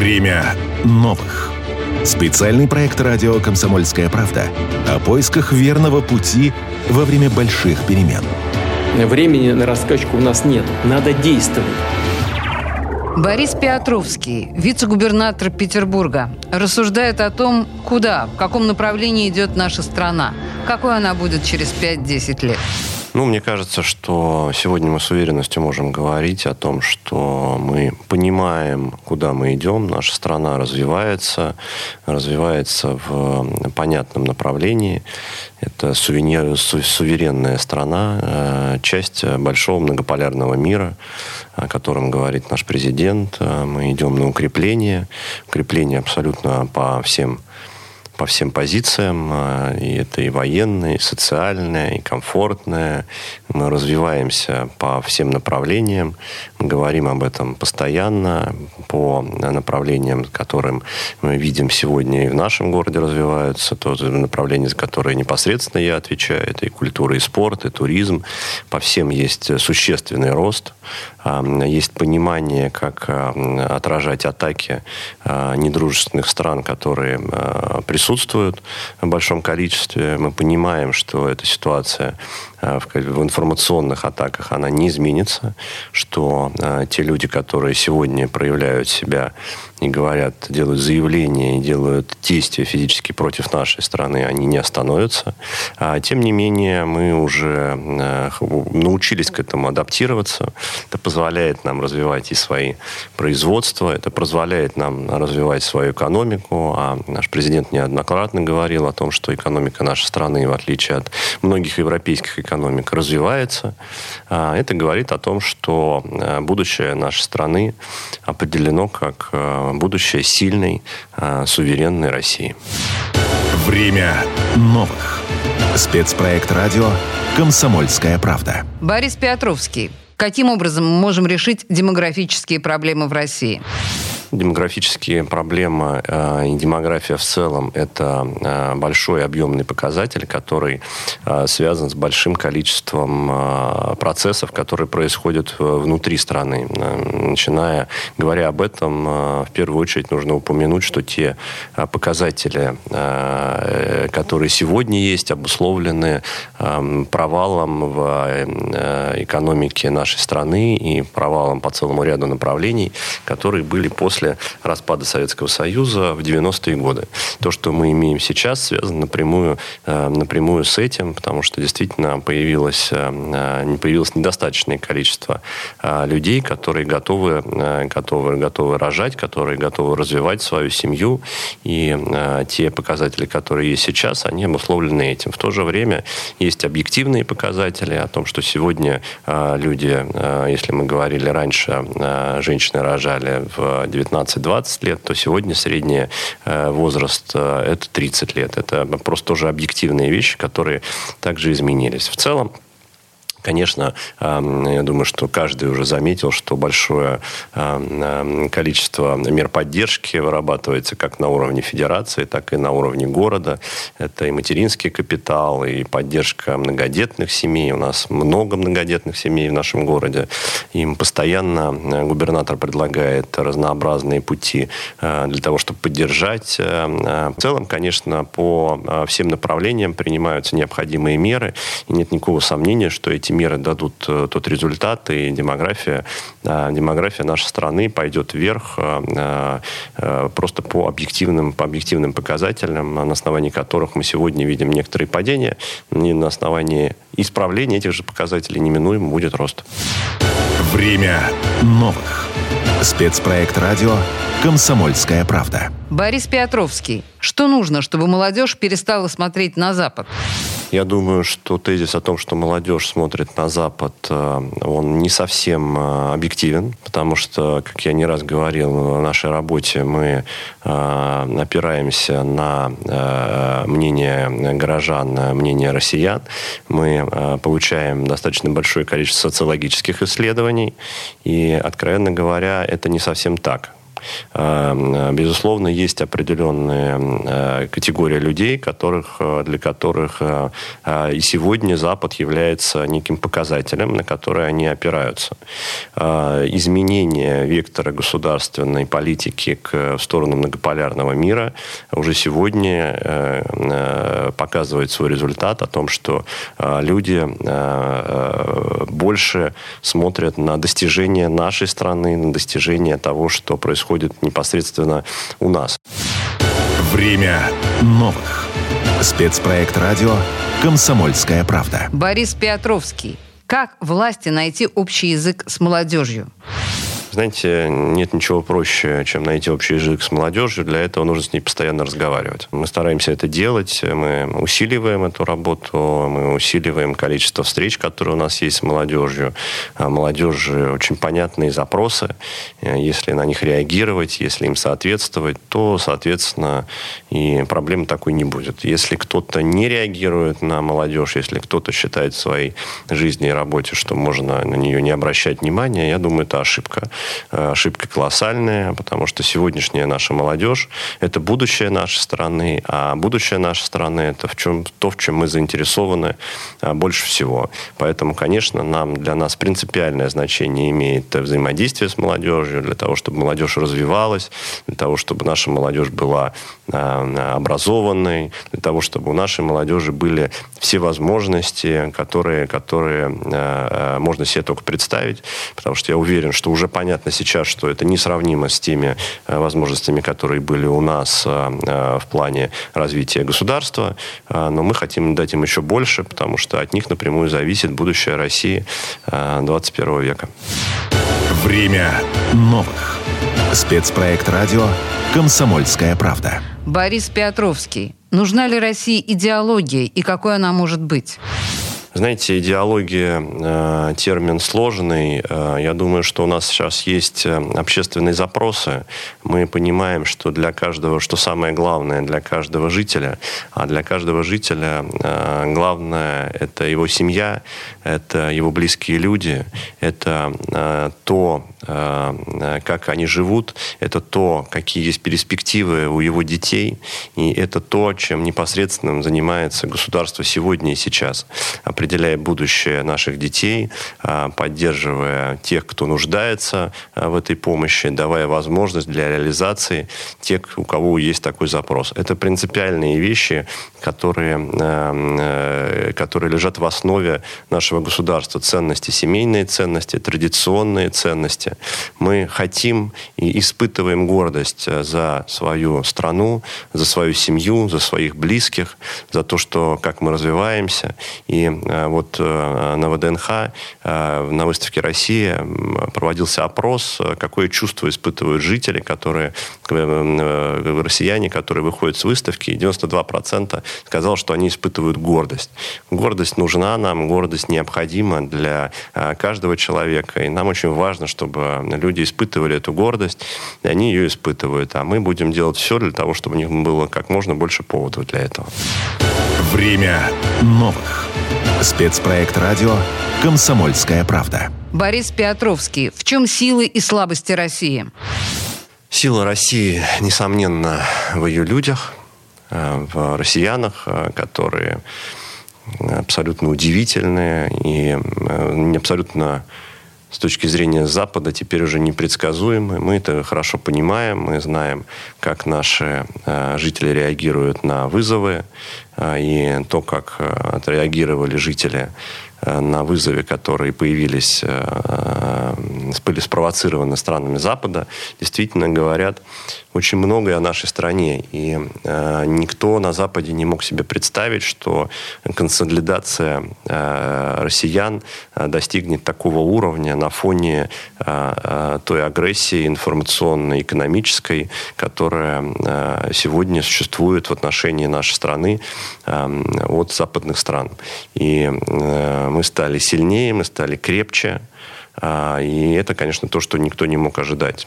Время новых. Специальный проект радио «Комсомольская правда» о поисках верного пути во время больших перемен. Времени на раскачку у нас нет. Надо действовать. Борис Петровский, вице-губернатор Петербурга, рассуждает о том, куда, в каком направлении идет наша страна, какой она будет через 5-10 лет. Ну, мне кажется, что сегодня мы с уверенностью можем говорить о том, что мы понимаем, куда мы идем. Наша страна развивается, развивается в понятном направлении. Это сувенир, суверенная страна, э, часть большого многополярного мира, о котором говорит наш президент. Мы идем на укрепление, укрепление абсолютно по всем по всем позициям. А, и это и военное, и социальное, и комфортное. Мы развиваемся по всем направлениям. Мы говорим об этом постоянно по направлениям, которым мы видим сегодня и в нашем городе развиваются. То направление, за которое непосредственно я отвечаю. Это и культура, и спорт, и туризм. По всем есть существенный рост. Есть понимание, как а, отражать атаки недружественных стран, которые присутствуют присутствуют в большом количестве. Мы понимаем, что эта ситуация Э, в информационных атаках она не изменится, что э, те люди, которые сегодня проявляют себя и говорят, делают заявления делают действия физически против нашей страны, они не остановятся. А, тем не менее, мы уже э, научились к этому адаптироваться. Это позволяет нам развивать и свои производства, это позволяет нам развивать свою экономику. А наш президент неоднократно говорил о том, что экономика нашей страны, в отличие от многих европейских экономик, экономика развивается. А, это говорит о том, что э, будущее нашей страны определено как э, будущее сильной, э, суверенной России. Время новых. Спецпроект радио «Комсомольская правда». Борис Петровский. Каким образом мы можем решить демографические проблемы в России? Демографические проблемы э, и демография в целом – это э, большой объемный показатель, который э, связан с большим количеством процессов, которые происходят внутри страны. Начиная, говоря об этом, в первую очередь нужно упомянуть, что те показатели, которые сегодня есть, обусловлены провалом в экономике нашей страны и провалом по целому ряду направлений, которые были после после распада Советского Союза в 90-е годы. То, что мы имеем сейчас, связано напрямую, э, напрямую с этим, потому что действительно появилось, э, появилось недостаточное количество э, людей, которые готовы, готовы, готовы рожать, которые готовы развивать свою семью. И те показатели, которые есть сейчас, они обусловлены этим. В то же время есть объективные показатели о том, что сегодня люди, если мы говорили раньше, женщины рожали в 19 15-20 лет, то сегодня средний э, возраст э, это 30 лет. Это просто тоже объективные вещи, которые также изменились. В целом, Конечно, я думаю, что каждый уже заметил, что большое количество мер поддержки вырабатывается как на уровне федерации, так и на уровне города. Это и материнский капитал, и поддержка многодетных семей. У нас много многодетных семей в нашем городе. Им постоянно э, губернатор предлагает разнообразные пути э, для того, чтобы поддержать. Э, в целом, конечно, по всем направлениям принимаются необходимые меры, и нет никакого сомнения, что эти эти меры дадут э, тот результат, и демография, э, демография нашей страны пойдет вверх э, просто по объективным, по объективным показателям, на основании которых мы сегодня видим некоторые падения, и на основании исправления этих же показателей неминуемо будет рост. Время новых. Спецпроект радио «Комсомольская правда». Борис Петровский. Что нужно, чтобы молодежь перестала смотреть на Запад? Я думаю, что тезис о том, что молодежь смотрит на Запад, э, он не совсем э, объективен, потому что, как я не раз говорил, в нашей работе мы э, опираемся на мнение горожан, мнение россиян. Мы получаем достаточно большое количество социологических исследований, и, откровенно говоря, это не совсем так Безусловно, есть определенная категория людей, которых, для которых и сегодня Запад является неким показателем, на который они опираются. Изменение вектора государственной политики к, в сторону многополярного мира уже сегодня показывает свой результат о том, что люди больше смотрят на достижения нашей страны, на достижения того, что происходит непосредственно у нас. Время новых. Спецпроект радио «Комсомольская правда». Борис Петровский. Как власти найти общий язык с молодежью? Знаете, нет ничего проще, чем найти общий язык с молодежью. Для этого нужно с ней постоянно разговаривать. Мы стараемся это делать, мы усиливаем эту работу, мы усиливаем количество встреч, которые у нас есть с молодежью. А молодежи очень понятные запросы. Если на них реагировать, если им соответствовать, то, соответственно, и проблемы такой не будет. Если кто-то не реагирует на молодежь, если кто-то считает в своей жизни и работе, что можно на нее не обращать внимания, я думаю, это ошибка. Э, ошибка колоссальная, потому что сегодняшняя наша молодежь – это будущее нашей страны, а будущее нашей страны – это в чем, то, в чем мы заинтересованы э, больше всего. Поэтому, конечно, нам, для нас принципиальное значение имеет взаимодействие с молодежью, для того, чтобы молодежь развивалась, для того, чтобы наша молодежь была э, образованной, для того, чтобы у нашей молодежи были все возможности, которые, которые можно себе только представить, потому что я уверен, что уже понятно, понятно сейчас, что это несравнимо с теми э, возможностями, которые были у нас э, э, в плане развития государства, но мы хотим дать им еще больше, потому что от них напрямую зависит будущее России 21 века. Время новых. Спецпроект радио «Комсомольская правда». Борис Петровский. Нужна ли России идеология и какой она может быть? Знаете, идеология э, термин сложный. Э, я думаю, что у нас сейчас есть э, общественные запросы. Мы понимаем, что для каждого, что самое главное для каждого жителя, а для каждого жителя главное это его семья, это его близкие люди, это то, как они живут, это то, какие есть перспективы у его детей, и это то, чем непосредственно занимается государство сегодня и сейчас определяя будущее наших детей, а, поддерживая тех, кто нуждается а, в этой помощи, давая возможность для реализации тех, у кого есть такой запрос. Это принципиальные вещи, которые, а, которые лежат в основе нашего государства. Ценности, семейные ценности, традиционные ценности. Мы хотим и испытываем гордость за свою страну, за свою семью, за своих близких, за то, что как мы развиваемся. И Э, вот э, на ВДНХ, э, на выставке «Россия» проводился опрос, какое чувство испытывают жители, которые, россияне, которые выходят с выставки, и 92% сказал, что они испытывают гордость. Гордость нужна нам, гордость необходима для каждого человека, и нам очень важно, чтобы люди испытывали эту гордость, и они ее испытывают, а мы будем делать все для того, чтобы у них было как можно больше поводов для этого. Время новых. Спецпроект радио «Комсомольская правда». Борис Петровский. В чем силы и слабости России? Сила России, несомненно, в ее людях, э, в россиянах, э, которые абсолютно удивительные и э, абсолютно с точки зрения Запада теперь уже непредсказуемы. Мы это хорошо понимаем, мы знаем, как наши э, жители реагируют на вызовы, э, и то, как э, отреагировали жители на вызове, которые появились, были спровоцированы странами Запада, действительно говорят очень многое о нашей стране. И э, никто на Западе не мог себе представить, что консолидация россиян достигнет такого уровня на фоне той агрессии информационной, экономической, которая сегодня существует в отношении нашей страны от западных стран. И мы стали сильнее, мы стали крепче, и это, конечно, то, что никто не мог ожидать.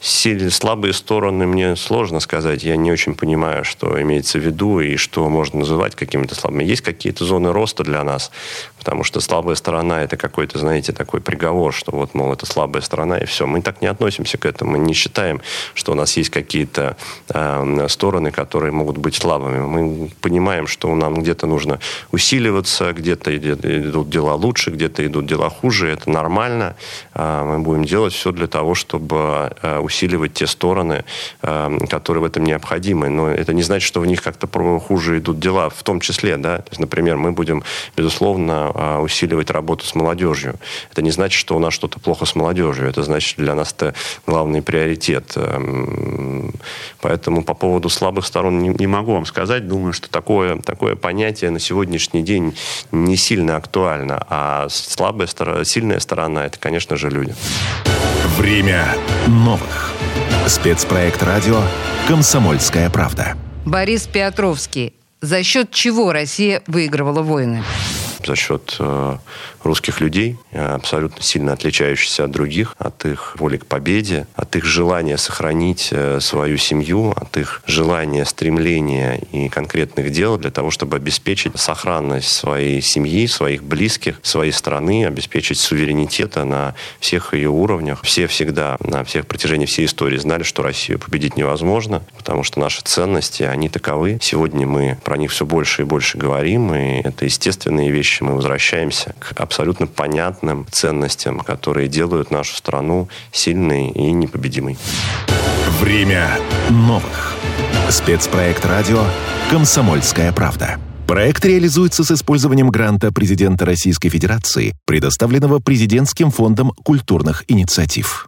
Силы, слабые стороны мне сложно сказать. Я не очень понимаю, что имеется в виду и что можно называть какими-то слабыми. Есть какие-то зоны роста для нас, потому что слабая сторона – это какой-то, знаете, такой приговор, что вот, мол, это слабая сторона, и все. Мы так не относимся к этому. Мы не считаем, что у нас есть какие-то э, стороны, которые могут быть слабыми. Мы понимаем, что нам где-то нужно усиливаться, где-то идут дела лучше, где-то идут дела хуже. Это нормально. Э, мы будем делать все для того, чтобы э, усиливать те стороны, э, которые в этом необходимы. Но это не значит, что в них как-то хуже идут дела, в том числе, да. То есть, например, мы будем, безусловно, усиливать работу с молодежью. Это не значит, что у нас что-то плохо с молодежью. Это значит, для нас это главный приоритет. Эм, поэтому по поводу слабых сторон не, не могу вам сказать. Думаю, что такое, такое понятие на сегодняшний день не сильно актуально. А слабая сторона, сильная сторона – это, конечно же, люди. Время новых. Спецпроект радио «Комсомольская правда». Борис Петровский. За счет чего Россия выигрывала войны? За счет э, русских людей, э, абсолютно сильно отличающихся от других, от их воли к победе, от их желания сохранить э, свою семью, от их желания, стремления и конкретных дел для того, чтобы обеспечить сохранность своей семьи, своих близких, своей страны, обеспечить суверенитета на всех ее уровнях. Все всегда на всех протяжении всей истории знали, что Россию победить невозможно, потому что наши ценности, они таковы. Сегодня мы про них все больше и больше говорим, и это естественные вещи. Мы возвращаемся к абсолютно понятным ценностям, которые делают нашу страну сильной и непобедимой. Время новых. Спецпроект радио «Комсомольская правда». Проект реализуется с использованием гранта президента Российской Федерации, предоставленного Президентским фондом культурных инициатив.